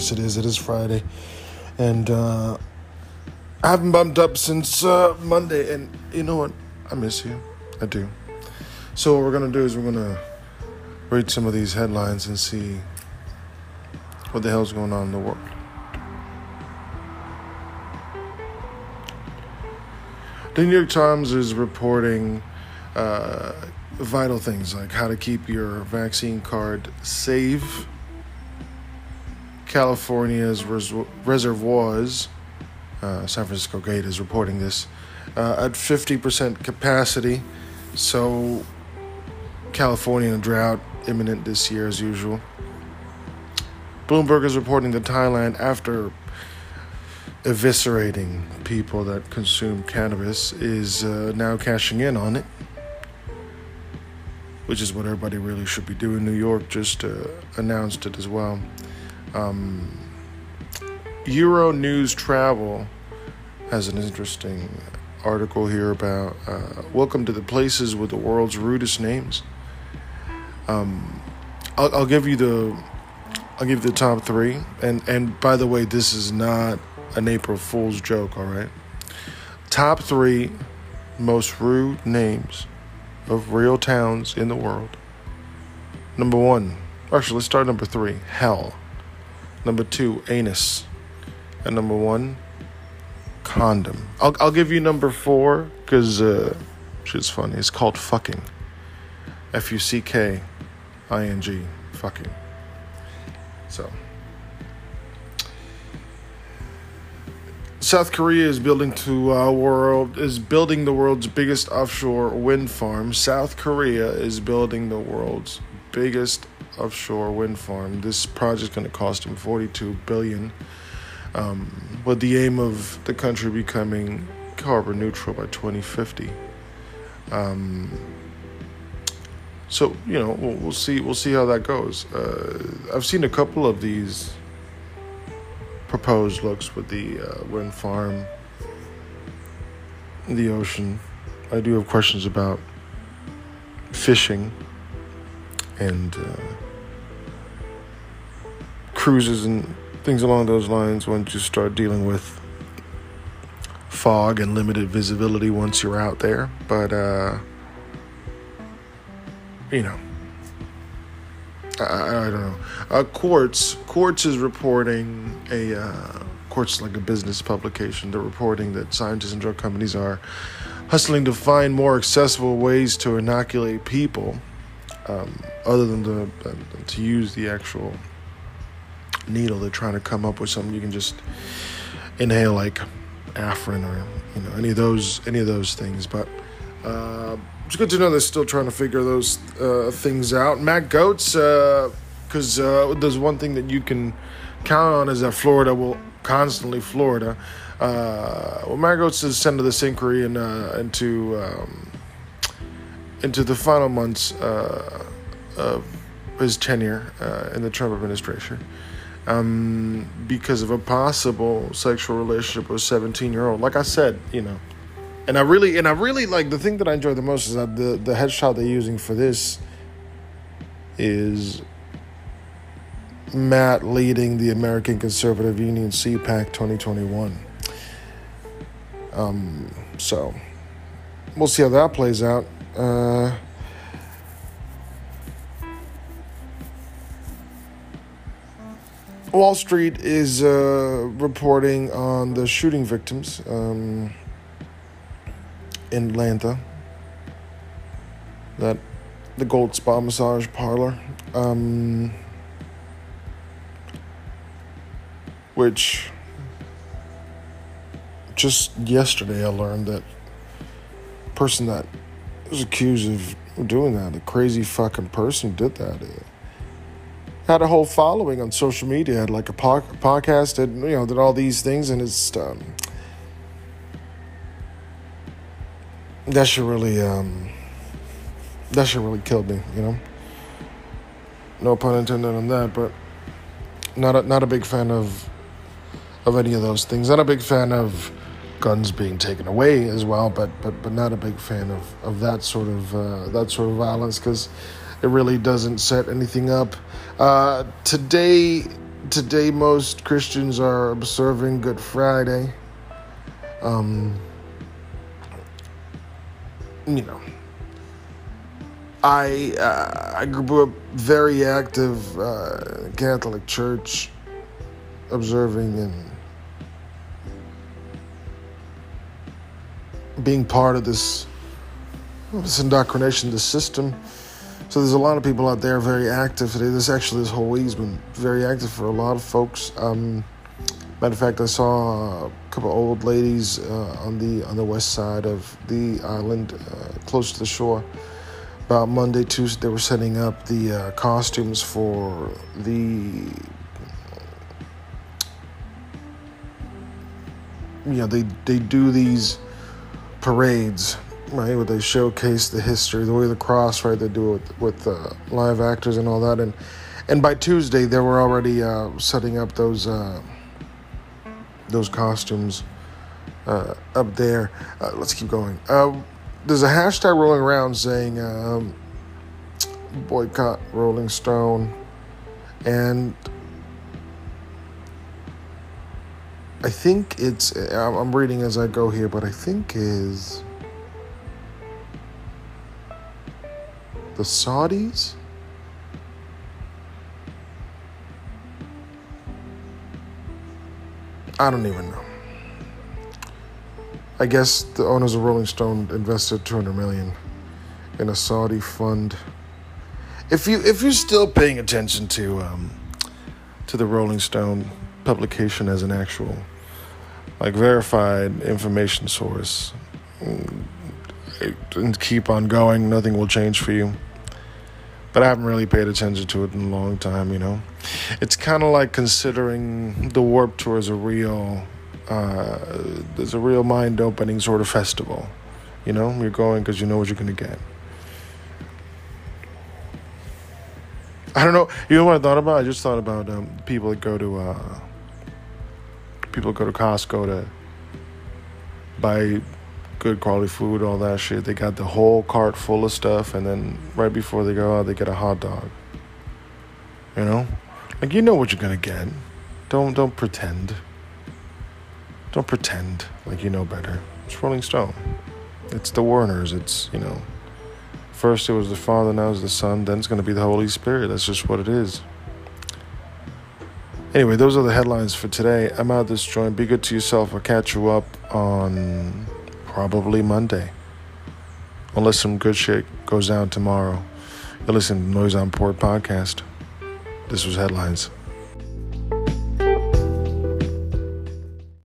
Yes, it is. It is Friday, and uh, I haven't bumped up since uh, Monday. And you know what? I miss you. I do. So what we're gonna do is we're gonna read some of these headlines and see what the hell's going on in the world. The New York Times is reporting uh, vital things like how to keep your vaccine card safe. California's res- reservoirs, uh, San Francisco Gate is reporting this, uh, at 50% capacity. So, California drought imminent this year as usual. Bloomberg is reporting that Thailand, after eviscerating people that consume cannabis, is uh, now cashing in on it, which is what everybody really should be doing. New York just uh, announced it as well. Um, Euronews Travel has an interesting article here about uh, welcome to the places with the world's rudest names. Um, I'll, I'll give you the I'll give you the top three, and and by the way, this is not an April Fool's joke. All right, top three most rude names of real towns in the world. Number one, actually, let's start number three. Hell. Number two, anus. And number one, condom. I'll, I'll give you number four because uh, shit's funny. It's called fucking. F U C K I N G. Fucking. So. South Korea is building to world is building the world's biggest offshore wind farm. South Korea is building the world's biggest offshore wind farm. This project is going to cost them 42 billion, um, with the aim of the country becoming carbon neutral by 2050. Um, so you know we'll, we'll, see we'll see how that goes. Uh, I've seen a couple of these proposed looks with the uh, wind farm the ocean. I do have questions about fishing and uh, cruises and things along those lines once you start dealing with fog and limited visibility once you're out there. But, uh, you know. I, I don't know. Uh, Quartz Quartz is reporting a uh, Quartz like a business publication. They're reporting that scientists and drug companies are hustling to find more accessible ways to inoculate people, um, other than to uh, to use the actual needle. They're trying to come up with something you can just inhale, like Afrin or you know any of those any of those things, but. Uh, it's good to know they're still trying to figure those uh, things out. Matt Gaetz, because uh, uh, there's one thing that you can count on is that Florida will constantly Florida. Uh, well, Matt Gaetz has sent this inquiry in, uh, into um, into the final months uh, of his tenure in the Trump administration. Um, because of a possible sexual relationship with a 17 year old. Like I said, you know, and I really and I really like the thing that I enjoy the most is that the the headshot they're using for this is Matt leading the American Conservative Union CPAC 2021. Um, so we'll see how that plays out. Uh, Wall Street is uh, reporting on the shooting victims. Um, in Atlanta. That the Gold Spa Massage Parlor, um, which just yesterday I learned that person that was accused of doing that, the crazy fucking person did that, had a whole following on social media, had like a po- podcast, did you know, did all these things, and it's um, that should really um, that should really killed me, you know. No pun intended on that, but not a, not a big fan of of any of those things. Not a big fan of guns being taken away as well, but but but not a big fan of of that sort of uh, that sort of violence because it really doesn't set anything up. Uh, today today most Christians are observing Good Friday. Um, you know, I uh, I grew up very active uh, Catholic Church, observing and being part of this this indoctrination, this system. So there's a lot of people out there very active today. This actually this whole week's been very active for a lot of folks. Um, matter of fact, I saw a couple old ladies uh, on the on the west side of the island, uh, close to the shore. About Monday, Tuesday, they were setting up the uh, costumes for the. You know, they they do these parades right? Where they showcase the history, the way the cross, right? They do it with, with uh, live actors and all that, and and by Tuesday they were already uh, setting up those uh, those costumes uh, up there. Uh, let's keep going. Uh, there's a hashtag rolling around saying um, boycott Rolling Stone, and I think it's I'm reading as I go here, but I think is The Saudis? I don't even know. I guess the owners of Rolling Stone invested 200 million in a Saudi fund. If you if you're still paying attention to um, to the Rolling Stone publication as an actual like verified information source mm, and keep on going, nothing will change for you but I haven't really paid attention to it in a long time, you know. It's kind of like considering the Warp Tour as a real, uh, there's a real mind opening sort of festival. You know, you're going because you know what you're going to get. I don't know. You know what I thought about? I just thought about um, people that go to uh, people go to Costco to buy good quality food, all that shit. They got the whole cart full of stuff, and then right before they go out, they get a hot dog. You know, like you know what you're gonna get. Don't don't pretend. Don't pretend like you know better. It's Rolling Stone. It's the Warners. It's you know. First it was the Father, now it's the Son. Then it's gonna be the Holy Spirit. That's just what it is. Anyway, those are the headlines for today. I'm out of this joint. Be good to yourself. I'll catch you up on probably Monday. Unless some good shit goes down tomorrow. you listen to Noise on Port podcast. This was Headlines.